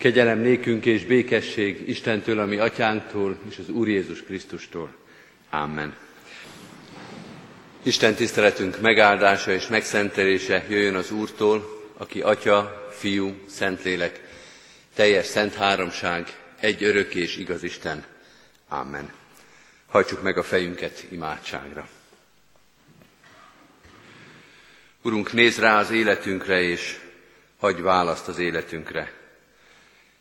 Kegyelem nékünk és békesség Istentől, ami atyánktól és az Úr Jézus Krisztustól. Amen. Isten tiszteletünk megáldása és megszentelése jöjjön az Úrtól, aki Atya, Fiú, Szentlélek, teljes szent háromság, egy örök és igaz Isten. Amen. Hajtsuk meg a fejünket imádságra. Urunk, nézz rá az életünkre, és hagyj választ az életünkre.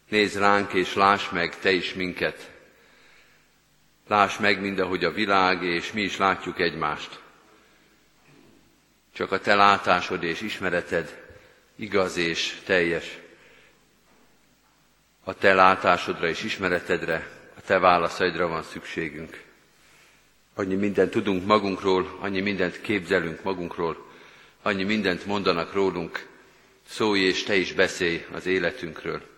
Nézz ránk, és láss meg Te is minket. Láss meg mindahogy a világ, és mi is látjuk egymást. Csak a Te látásod és ismereted igaz és teljes. A Te látásodra és ismeretedre, a Te válaszaidra van szükségünk. Annyi mindent tudunk magunkról, annyi mindent képzelünk magunkról, annyi mindent mondanak rólunk, szólj és Te is beszélj az életünkről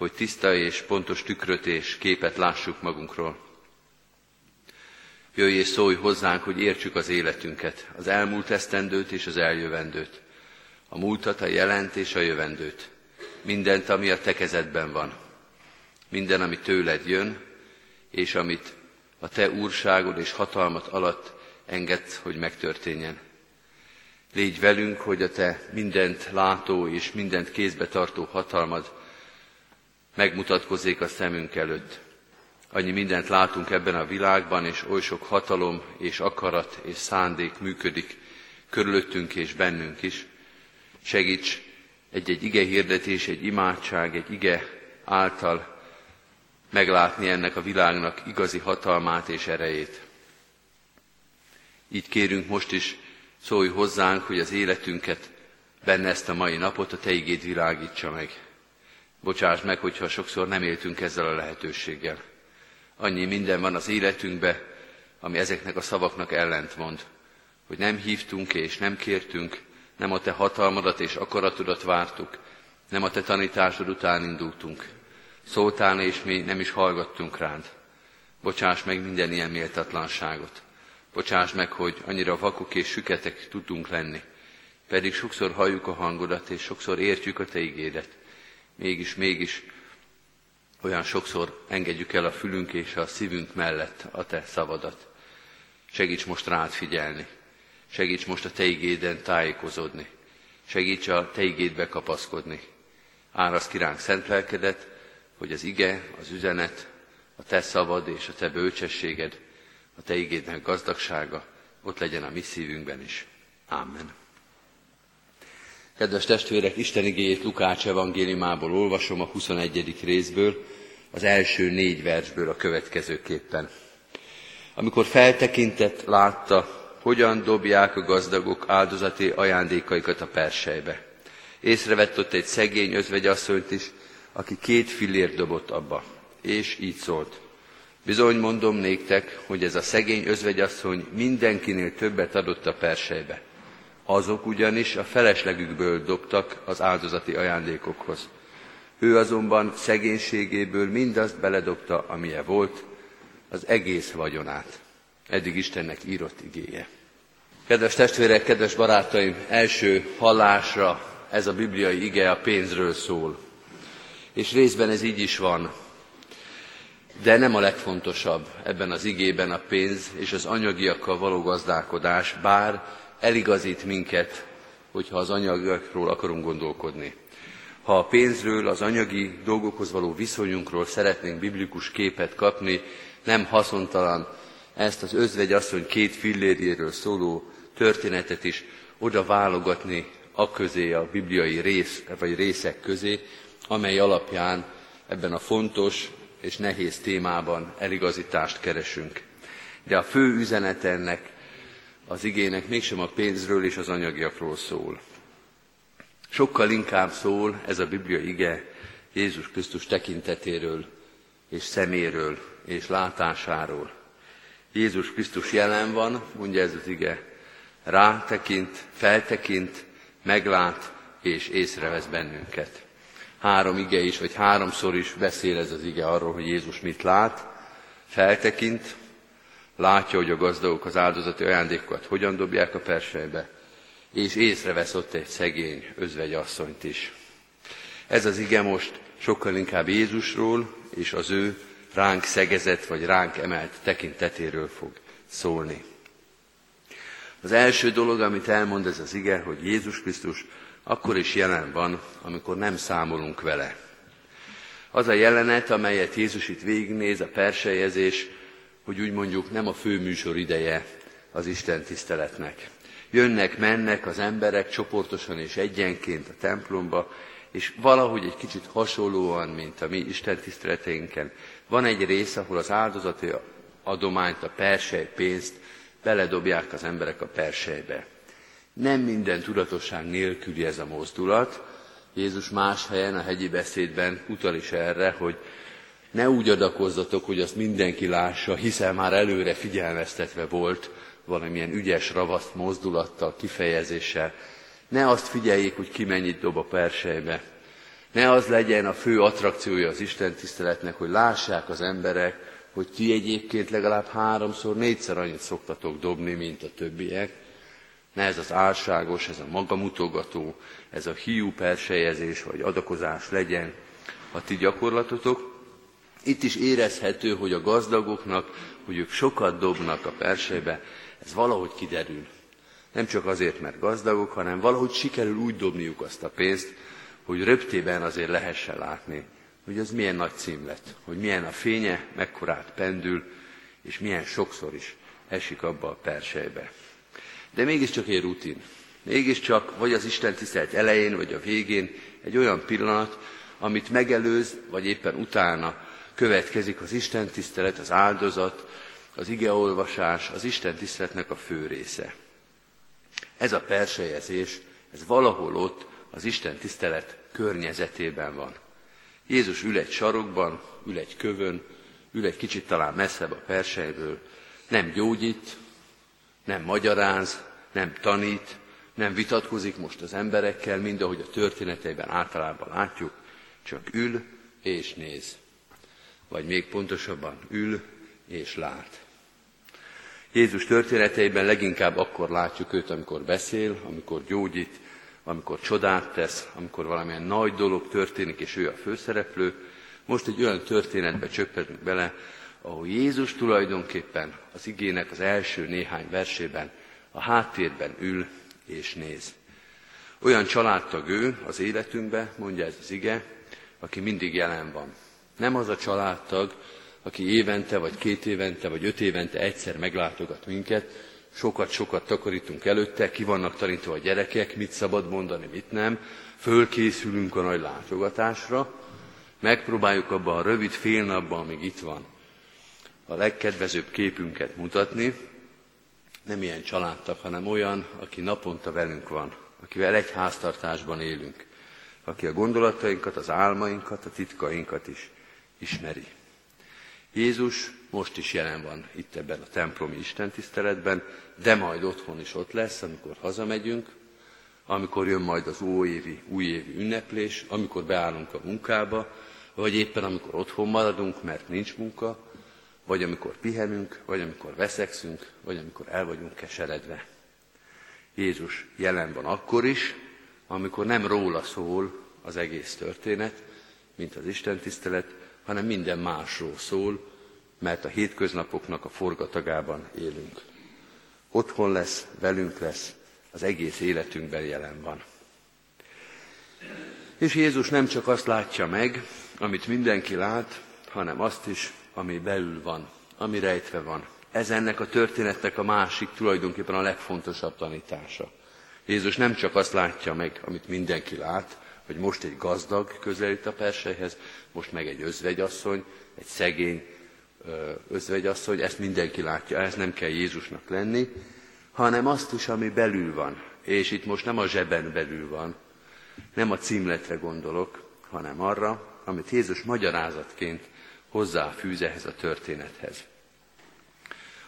hogy tiszta és pontos tükröt és képet lássuk magunkról. Jöjj és szólj hozzánk, hogy értsük az életünket, az elmúlt esztendőt és az eljövendőt, a múltat, a jelent és a jövendőt, mindent, ami a te kezedben van, minden, ami tőled jön, és amit a te úrságod és hatalmat alatt engedsz, hogy megtörténjen. Légy velünk, hogy a te mindent látó és mindent kézbe tartó hatalmad megmutatkozik a szemünk előtt. Annyi mindent látunk ebben a világban, és oly sok hatalom és akarat és szándék működik körülöttünk és bennünk is. Segíts egy-egy ige hirdetés, egy imádság, egy ige által meglátni ennek a világnak igazi hatalmát és erejét. Így kérünk most is, szólj hozzánk, hogy az életünket benne ezt a mai napot a Te igéd világítsa meg. Bocsáss meg, hogyha sokszor nem éltünk ezzel a lehetőséggel. Annyi minden van az életünkbe, ami ezeknek a szavaknak ellentmond, hogy nem hívtunk és nem kértünk, nem a te hatalmadat és akaratodat vártuk, nem a te tanításod után indultunk. Szóltál, és mi nem is hallgattunk rád. Bocsáss meg minden ilyen méltatlanságot. Bocsáss meg, hogy annyira vakuk és süketek tudtunk lenni. Pedig sokszor halljuk a hangodat, és sokszor értjük a te igédet mégis, mégis olyan sokszor engedjük el a fülünk és a szívünk mellett a Te szavadat. Segíts most rád figyelni. Segíts most a Te igéden tájékozódni. Segíts a Te igédbe kapaszkodni. Árasz ki ránk szent lelkedet, hogy az ige, az üzenet, a Te szavad és a Te bölcsességed, a Te igédnek gazdagsága ott legyen a mi szívünkben is. Amen. Kedves testvérek, Isten igéjét Lukács evangéliumából olvasom a 21. részből, az első négy versből a következőképpen. Amikor feltekintett, látta, hogyan dobják a gazdagok áldozati ajándékaikat a persejbe. Észrevett ott egy szegény özvegyasszonyt is, aki két fillért dobott abba, és így szólt. Bizony mondom néktek, hogy ez a szegény özvegyasszony mindenkinél többet adott a persejbe azok ugyanis a feleslegükből dobtak az áldozati ajándékokhoz. Ő azonban szegénységéből mindazt beledobta, amilyen volt, az egész vagyonát. Eddig Istennek írott igéje. Kedves testvérek, kedves barátaim, első hallásra ez a bibliai ige a pénzről szól. És részben ez így is van. De nem a legfontosabb ebben az igében a pénz és az anyagiakkal való gazdálkodás, bár eligazít minket, hogyha az anyagokról akarunk gondolkodni. Ha a pénzről, az anyagi dolgokhoz való viszonyunkról szeretnénk biblikus képet kapni, nem haszontalan ezt az özvegyasszony két fillérjéről szóló történetet is oda válogatni a közé, a bibliai rész, vagy részek közé, amely alapján ebben a fontos és nehéz témában eligazítást keresünk. De a fő üzenet ennek az igének mégsem a pénzről és az anyagiakról szól. Sokkal inkább szól ez a Biblia ige Jézus Krisztus tekintetéről és szeméről és látásáról. Jézus Krisztus jelen van, mondja ez az ige, rátekint, feltekint, meglát és észrevesz bennünket. Három ige is, vagy háromszor is beszél ez az ige arról, hogy Jézus mit lát, feltekint, látja, hogy a gazdagok az áldozati ajándékokat hogyan dobják a persejbe, és észrevesz ott egy szegény özvegy asszonyt is. Ez az ige most sokkal inkább Jézusról és az ő ránk szegezett vagy ránk emelt tekintetéről fog szólni. Az első dolog, amit elmond ez az ige, hogy Jézus Krisztus akkor is jelen van, amikor nem számolunk vele. Az a jelenet, amelyet Jézus itt végignéz, a persejezés, hogy úgy mondjuk nem a főműsor ideje az Isten tiszteletnek. Jönnek, mennek az emberek csoportosan és egyenként a templomba, és valahogy egy kicsit hasonlóan, mint a mi Isten tiszteleteinken, van egy rész, ahol az áldozati adományt, a persely pénzt beledobják az emberek a persejbe. Nem minden tudatosság nélküli ez a mozdulat. Jézus más helyen a hegyi beszédben utal is erre, hogy ne úgy adakozzatok, hogy azt mindenki lássa, hiszen már előre figyelmeztetve volt valamilyen ügyes ravaszt mozdulattal, kifejezéssel. Ne azt figyeljék, hogy ki mennyit dob a persejbe. Ne az legyen a fő attrakciója az Isten tiszteletnek, hogy lássák az emberek, hogy ti egyébként legalább háromszor, négyszer annyit szoktatok dobni, mint a többiek. Ne ez az álságos, ez a magamutogató, ez a hiú persejezés vagy adakozás legyen a ti gyakorlatotok. Itt is érezhető, hogy a gazdagoknak, hogy ők sokat dobnak a persejbe, ez valahogy kiderül. Nem csak azért, mert gazdagok, hanem valahogy sikerül úgy dobniuk azt a pénzt, hogy röptében azért lehessen látni, hogy az milyen nagy cím lett, hogy milyen a fénye, mekkorát pendül, és milyen sokszor is esik abba a persejbe. De mégiscsak egy rutin. Mégiscsak vagy az Isten tisztelt elején, vagy a végén egy olyan pillanat, amit megelőz, vagy éppen utána következik az Isten tisztelet, az áldozat, az igeolvasás, az Isten tiszteletnek a fő része. Ez a persejezés, ez valahol ott az Isten tisztelet környezetében van. Jézus ül egy sarokban, ül egy kövön, ül egy kicsit talán messzebb a persejből, nem gyógyít, nem magyaráz, nem tanít, nem vitatkozik most az emberekkel, mind ahogy a történeteiben általában látjuk, csak ül és néz. Vagy még pontosabban ül és lát. Jézus történeteiben leginkább akkor látjuk őt, amikor beszél, amikor gyógyít, amikor csodát tesz, amikor valamilyen nagy dolog történik, és ő a főszereplő. Most egy olyan történetbe csöppenünk bele, ahol Jézus tulajdonképpen az igének az első néhány versében a háttérben ül és néz. Olyan családtag ő az életünkbe, mondja ez az ige, aki mindig jelen van. Nem az a családtag, aki évente, vagy két évente, vagy öt évente egyszer meglátogat minket, sokat-sokat takarítunk előtte, ki vannak tanítva a gyerekek, mit szabad mondani, mit nem, fölkészülünk a nagy látogatásra, megpróbáljuk abban a rövid fél napban, amíg itt van, a legkedvezőbb képünket mutatni, nem ilyen családtag, hanem olyan, aki naponta velünk van, akivel egy háztartásban élünk, aki a gondolatainkat, az álmainkat, a titkainkat is ismeri. Jézus most is jelen van itt ebben a templomi istentiszteletben, de majd otthon is ott lesz, amikor hazamegyünk, amikor jön majd az újévi, újévi ünneplés, amikor beállunk a munkába, vagy éppen amikor otthon maradunk, mert nincs munka, vagy amikor pihenünk, vagy amikor veszekszünk, vagy amikor el vagyunk keseredve. Jézus jelen van akkor is, amikor nem róla szól az egész történet, mint az Isten tisztelet, hanem minden másról szól, mert a hétköznapoknak a forgatagában élünk. Otthon lesz, velünk lesz, az egész életünkben jelen van. És Jézus nem csak azt látja meg, amit mindenki lát, hanem azt is, ami belül van, ami rejtve van. Ez ennek a történetnek a másik, tulajdonképpen a legfontosabb tanítása. Jézus nem csak azt látja meg, amit mindenki lát, hogy most egy gazdag közelít a persejhez, most meg egy özvegyasszony, egy szegény özvegyasszony, ezt mindenki látja, ez nem kell Jézusnak lenni, hanem azt is, ami belül van. És itt most nem a zseben belül van, nem a címletre gondolok, hanem arra, amit Jézus magyarázatként hozzáfűz ehhez a történethez.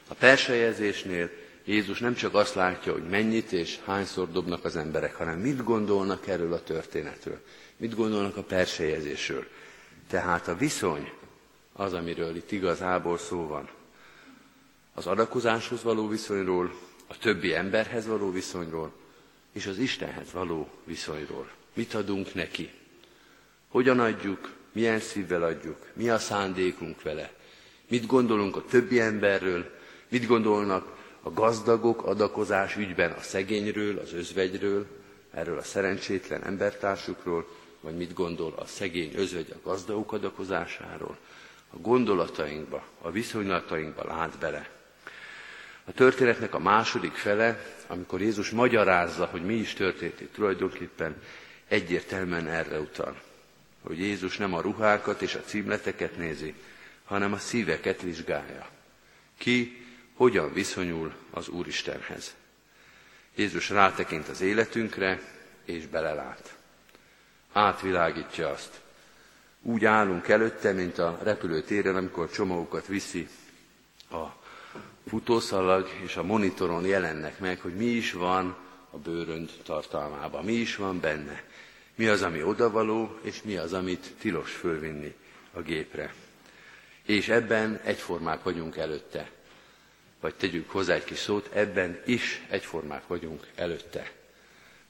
A persejezésnél Jézus nem csak azt látja, hogy mennyit és hányszor dobnak az emberek, hanem mit gondolnak erről a történetről, mit gondolnak a persejezésről. Tehát a viszony az, amiről itt igazából szó van. Az adakozáshoz való viszonyról, a többi emberhez való viszonyról, és az Istenhez való viszonyról. Mit adunk neki? Hogyan adjuk, milyen szívvel adjuk, mi a szándékunk vele, mit gondolunk a többi emberről, mit gondolnak a gazdagok adakozás ügyben a szegényről, az özvegyről, erről a szerencsétlen embertársukról, vagy mit gondol a szegény özvegy a gazdagok adakozásáról. A gondolatainkba, a viszonylatainkba lát bele. A történetnek a második fele, amikor Jézus magyarázza, hogy mi is történt itt tulajdonképpen, egyértelműen erre utal. Hogy Jézus nem a ruhákat és a címleteket nézi, hanem a szíveket vizsgálja. Ki hogyan viszonyul az Úristenhez. Jézus rátekint az életünkre, és belelát. Átvilágítja azt. Úgy állunk előtte, mint a repülőtéren, amikor csomagokat viszi a futószalag, és a monitoron jelennek meg, hogy mi is van a bőrönd tartalmában, mi is van benne. Mi az, ami odavaló, és mi az, amit tilos fölvinni a gépre. És ebben egyformák vagyunk előtte vagy tegyük hozzá egy kis szót, ebben is egyformák vagyunk előtte.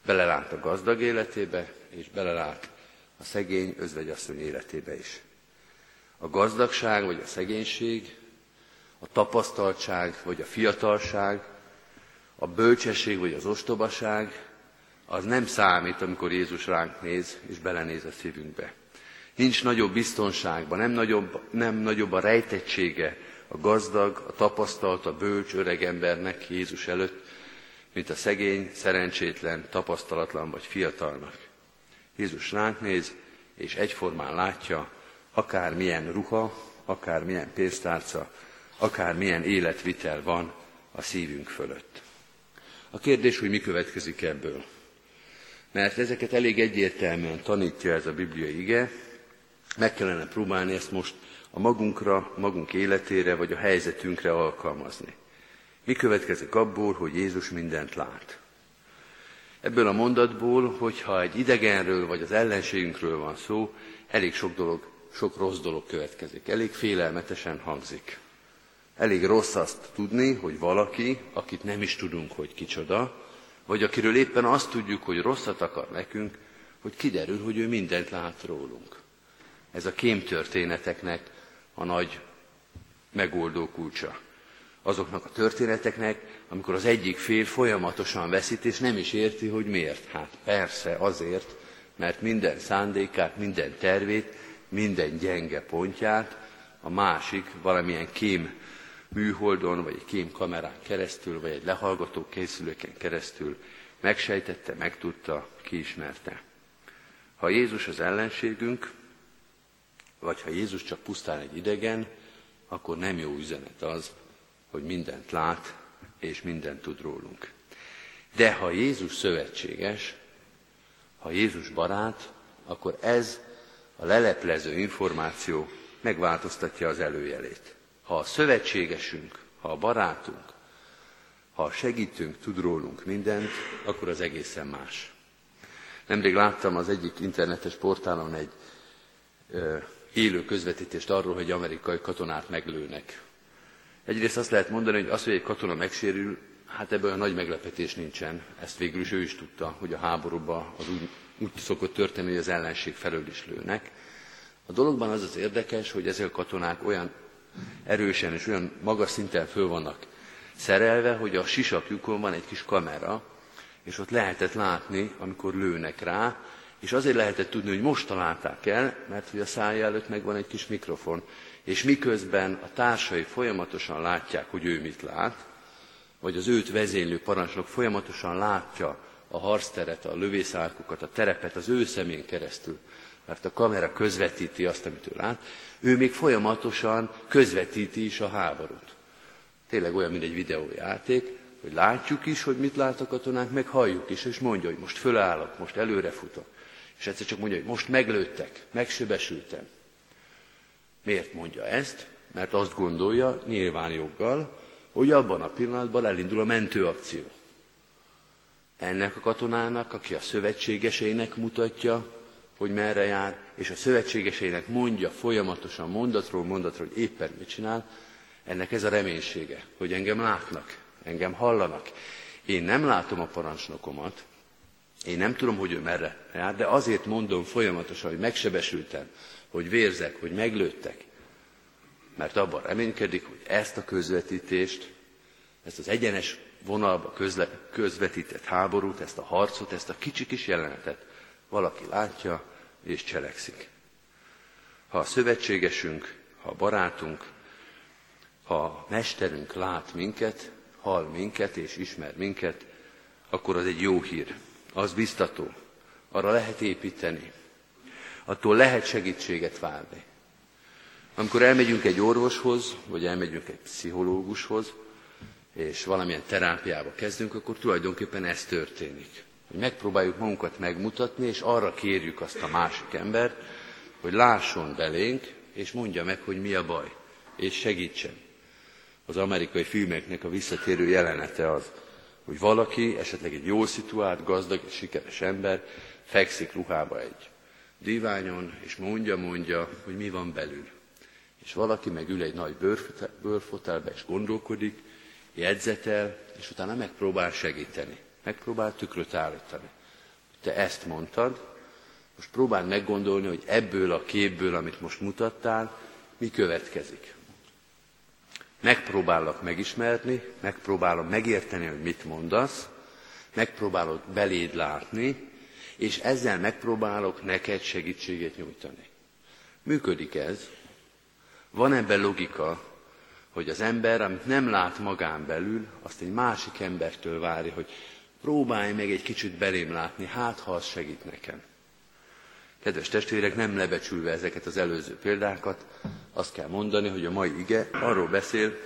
Belelát a gazdag életébe, és belelát a szegény özvegyasszony életébe is. A gazdagság vagy a szegénység, a tapasztaltság vagy a fiatalság, a bölcsesség vagy az ostobaság, az nem számít, amikor Jézus ránk néz, és belenéz a szívünkbe. Nincs nagyobb biztonságban, nem nagyobb, nem nagyobb a rejtettsége a gazdag, a tapasztalt, a bölcs öreg embernek Jézus előtt, mint a szegény, szerencsétlen, tapasztalatlan vagy fiatalnak. Jézus ránk néz, és egyformán látja, akár milyen ruha, akár milyen pénztárca, akár milyen életvitel van a szívünk fölött. A kérdés, hogy mi következik ebből. Mert ezeket elég egyértelműen tanítja ez a bibliai ige, meg kellene próbálni ezt most a magunkra, magunk életére vagy a helyzetünkre alkalmazni. Mi következik abból, hogy Jézus mindent lát? Ebből a mondatból, hogyha egy idegenről vagy az ellenségünkről van szó, elég sok dolog, sok rossz dolog következik. Elég félelmetesen hangzik. Elég rossz azt tudni, hogy valaki, akit nem is tudunk, hogy kicsoda, vagy akiről éppen azt tudjuk, hogy rosszat akar nekünk, hogy kiderül, hogy ő mindent lát rólunk. Ez a kémtörténeteknek a nagy megoldó kulcsa. Azoknak a történeteknek, amikor az egyik fél folyamatosan veszít, és nem is érti, hogy miért. Hát persze azért, mert minden szándékát, minden tervét, minden gyenge pontját a másik valamilyen kém műholdon, vagy egy kém kamerán keresztül, vagy egy lehallgató készülőken keresztül megsejtette, megtudta, kiismerte. Ha Jézus az ellenségünk, vagy ha Jézus csak pusztán egy idegen, akkor nem jó üzenet az, hogy mindent lát, és mindent tud rólunk. De ha Jézus szövetséges, ha Jézus barát, akkor ez a leleplező információ megváltoztatja az előjelét. Ha a szövetségesünk, ha a barátunk, ha a segítünk tud rólunk mindent, akkor az egészen más. Nemrég láttam az egyik internetes portálon egy élő közvetítést arról, hogy amerikai katonát meglőnek. Egyrészt azt lehet mondani, hogy az, hogy egy katona megsérül, hát ebből a nagy meglepetés nincsen. Ezt végül is ő is tudta, hogy a háborúban az úgy, úgy szokott történni, hogy az ellenség felől is lőnek. A dologban az az érdekes, hogy ezek a katonák olyan erősen és olyan magas szinten föl vannak szerelve, hogy a sisakjukon van egy kis kamera, és ott lehetett látni, amikor lőnek rá, és azért lehetett tudni, hogy most találták el, mert hogy a szája előtt megvan egy kis mikrofon, és miközben a társai folyamatosan látják, hogy ő mit lát, vagy az őt vezénylő parancsnok folyamatosan látja a harcteret, a lövészárkokat, a terepet az ő szemén keresztül, mert a kamera közvetíti azt, amit ő lát, ő még folyamatosan közvetíti is a háborút. Tényleg olyan, mint egy videójáték, hogy látjuk is, hogy mit lát a katonák, meg halljuk is, és mondja, hogy most fölállok, most előrefutok. És egyszer csak mondja, hogy most meglőttek, megsebesültem. Miért mondja ezt? Mert azt gondolja, nyilván joggal, hogy abban a pillanatban elindul a mentőakció. Ennek a katonának, aki a szövetségeseinek mutatja, hogy merre jár, és a szövetségeseinek mondja folyamatosan mondatról mondatra, hogy éppen mit csinál, ennek ez a reménysége, hogy engem látnak, engem hallanak. Én nem látom a parancsnokomat, én nem tudom, hogy ő merre jár, de azért mondom folyamatosan, hogy megsebesültem, hogy vérzek, hogy meglőttek, mert abban reménykedik, hogy ezt a közvetítést, ezt az egyenes vonalba közle, közvetített háborút, ezt a harcot, ezt a kicsi kis jelenetet valaki látja és cselekszik. Ha a szövetségesünk, ha a barátunk, ha a mesterünk lát minket, hall minket és ismer minket, akkor az egy jó hír, az biztató, arra lehet építeni, attól lehet segítséget várni. Amikor elmegyünk egy orvoshoz, vagy elmegyünk egy pszichológushoz, és valamilyen terápiába kezdünk, akkor tulajdonképpen ez történik. Hogy megpróbáljuk magunkat megmutatni, és arra kérjük azt a másik embert, hogy lásson belénk, és mondja meg, hogy mi a baj, és segítsen. Az amerikai filmeknek a visszatérő jelenete az, hogy valaki, esetleg egy jól szituált, gazdag és sikeres ember fekszik ruhába egy diványon, és mondja-mondja, hogy mi van belül. És valaki megül egy nagy bőrfotelbe, és gondolkodik, jegyzetel, és utána megpróbál segíteni. Megpróbál tükröt állítani. Te ezt mondtad, most próbáld meggondolni, hogy ebből a képből, amit most mutattál, mi következik. Megpróbálok megismerni, megpróbálom megérteni, hogy mit mondasz, megpróbálok beléd látni, és ezzel megpróbálok neked segítséget nyújtani. Működik ez. Van ebben logika, hogy az ember, amit nem lát magán belül, azt egy másik embertől várja, hogy próbálj meg egy kicsit belém látni, hát ha az segít nekem. Kedves testvérek, nem lebecsülve ezeket az előző példákat, azt kell mondani, hogy a mai ige arról beszél,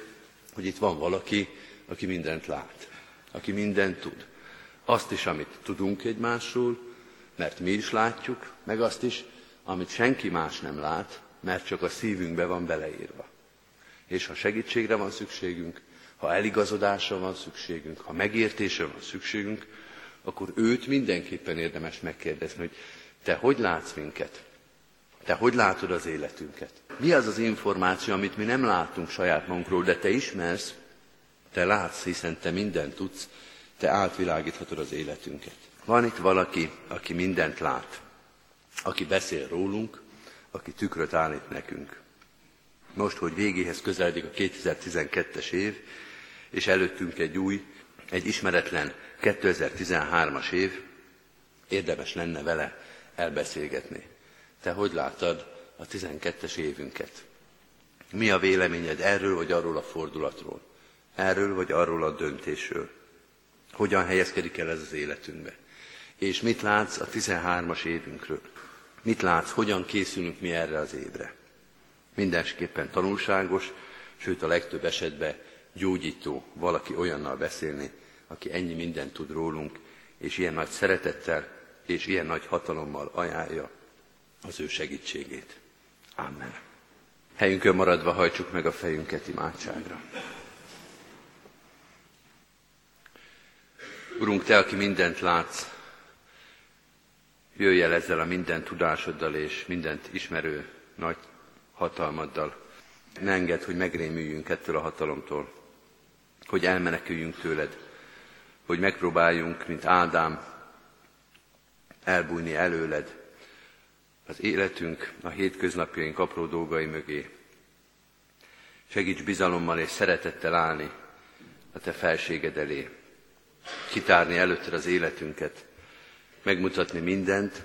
hogy itt van valaki, aki mindent lát, aki mindent tud. Azt is, amit tudunk egymásról, mert mi is látjuk, meg azt is, amit senki más nem lát, mert csak a szívünkbe van beleírva. És ha segítségre van szükségünk, ha eligazodásra van szükségünk, ha megértésre van szükségünk, akkor őt mindenképpen érdemes megkérdezni, hogy te hogy látsz minket? Te hogy látod az életünket? Mi az az információ, amit mi nem látunk saját magunkról, de te ismersz, te látsz, hiszen te mindent tudsz, te átvilágíthatod az életünket. Van itt valaki, aki mindent lát, aki beszél rólunk, aki tükröt állít nekünk. Most, hogy végéhez közeledik a 2012-es év, és előttünk egy új, egy ismeretlen 2013-as év, érdemes lenne vele elbeszélgetni. Te hogy látod a 12-es évünket? Mi a véleményed erről vagy arról a fordulatról? Erről vagy arról a döntésről? Hogyan helyezkedik el ez az életünkbe? És mit látsz a 13-as évünkről? Mit látsz, hogyan készülünk mi erre az évre? Mindenképpen tanulságos, sőt a legtöbb esetben gyógyító valaki olyannal beszélni, aki ennyi mindent tud rólunk, és ilyen nagy szeretettel és ilyen nagy hatalommal ajánlja az ő segítségét. Amen. Helyünkön maradva hajtsuk meg a fejünket imádságra. Urunk, Te, aki mindent látsz, jöjj el ezzel a minden tudásoddal és mindent ismerő nagy hatalmaddal. Ne engedd, hogy megrémüljünk ettől a hatalomtól, hogy elmeneküljünk tőled, hogy megpróbáljunk, mint Ádám, elbújni előled, az életünk, a hétköznapjaink apró dolgai mögé. Segíts bizalommal és szeretettel állni a Te felséged elé, kitárni előtted az életünket, megmutatni mindent,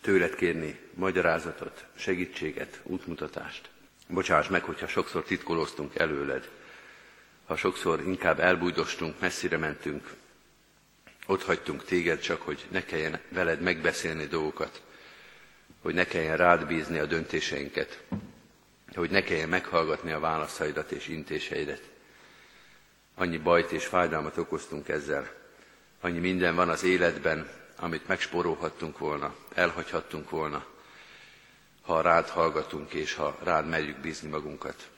tőled kérni magyarázatot, segítséget, útmutatást. Bocsáss meg, hogyha sokszor titkolóztunk előled, ha sokszor inkább elbújdostunk, messzire mentünk, ott hagytunk téged csak, hogy ne kelljen veled megbeszélni dolgokat, hogy ne kelljen rád bízni a döntéseinket, hogy ne kelljen meghallgatni a válaszaidat és intéseidet. Annyi bajt és fájdalmat okoztunk ezzel, annyi minden van az életben, amit megspórolhattunk volna, elhagyhattunk volna, ha rád hallgatunk és ha rád merjük bízni magunkat.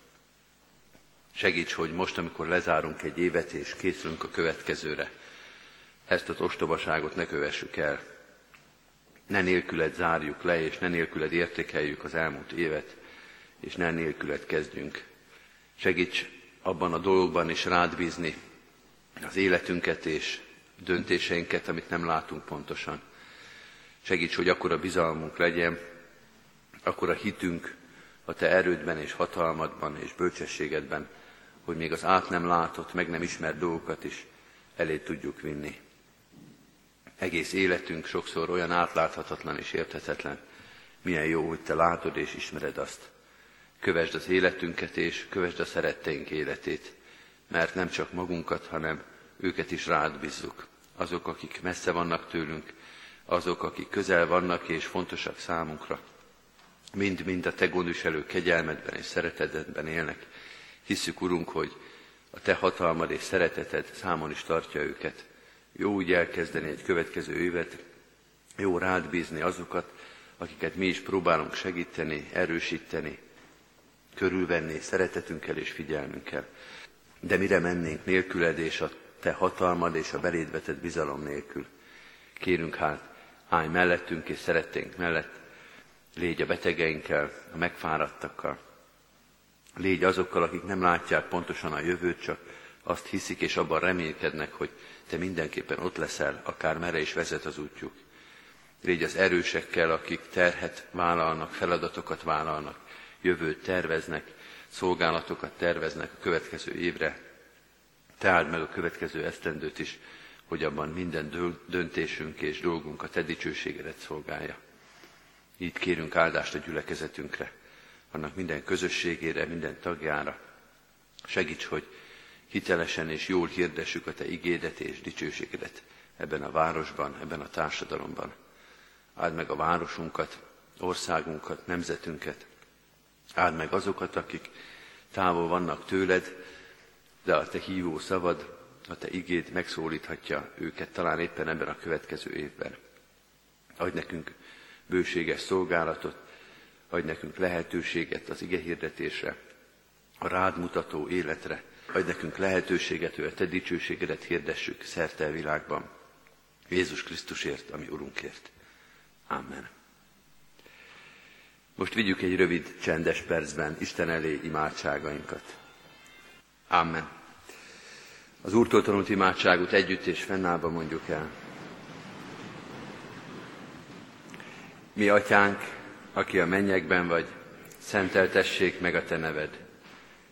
Segíts, hogy most, amikor lezárunk egy évet és készülünk a következőre, ezt az ostobaságot ne kövessük el. Ne nélküled zárjuk le, és ne nélküled értékeljük az elmúlt évet, és ne nélküled kezdjünk. Segíts abban a dologban is rád bízni az életünket és döntéseinket, amit nem látunk pontosan. Segíts, hogy akkor a bizalmunk legyen, akkor a hitünk a Te erődben és hatalmadban és bölcsességedben, hogy még az át nem látott, meg nem ismert dolgokat is elé tudjuk vinni. Egész életünk sokszor olyan átláthatatlan és érthetetlen. Milyen jó, hogy Te látod és ismered azt. Kövesd az életünket és kövesd a szeretteink életét, mert nem csak magunkat, hanem őket is rád bízzuk. Azok, akik messze vannak tőlünk, azok, akik közel vannak és fontosak számunkra, mind-mind a Te gondviselő kegyelmedben és szeretetedben élnek. Hisszük, Urunk, hogy a Te hatalmad és szereteted számon is tartja őket. Jó úgy elkezdeni egy következő évet, jó rád bízni azokat, akiket mi is próbálunk segíteni, erősíteni, körülvenni szeretetünkkel és figyelmünkkel. De mire mennénk nélküled és a te hatalmad és a beléd vetett bizalom nélkül? Kérünk hát, állj mellettünk és szeretténk mellett, légy a betegeinkkel, a megfáradtakkal, légy azokkal, akik nem látják pontosan a jövőt, csak azt hiszik és abban reménykednek, hogy te mindenképpen ott leszel, akár merre is vezet az útjuk. Légy az erősekkel, akik terhet vállalnak, feladatokat vállalnak, jövőt terveznek, szolgálatokat terveznek a következő évre. Te áld meg a következő esztendőt is, hogy abban minden döntésünk és dolgunk a Te dicsőségedet szolgálja. Így kérünk áldást a gyülekezetünkre, annak minden közösségére, minden tagjára. Segíts, hogy hitelesen és jól hirdessük a Te igédet és dicsőségedet ebben a városban, ebben a társadalomban. Áld meg a városunkat, országunkat, nemzetünket. Áld meg azokat, akik távol vannak tőled, de a Te hívó szavad, a Te igéd megszólíthatja őket talán éppen ebben a következő évben. Adj nekünk bőséges szolgálatot, adj nekünk lehetőséget az ige hirdetésre, a rád mutató életre, adj nekünk lehetőséget, hogy a Te dicsőségedet hirdessük szerte a világban. Jézus Krisztusért, ami Urunkért. Amen. Most vigyük egy rövid, csendes percben Isten elé imádságainkat. Amen. Az Úrtól tanult imádságot együtt és fennállva mondjuk el. Mi atyánk, aki a mennyekben vagy, szenteltessék meg a te neved.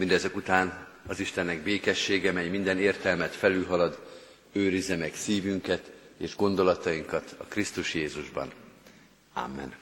Mindezek után az Istennek békessége, mely minden értelmet felülhalad, őrize meg szívünket és gondolatainkat a Krisztus Jézusban. Amen.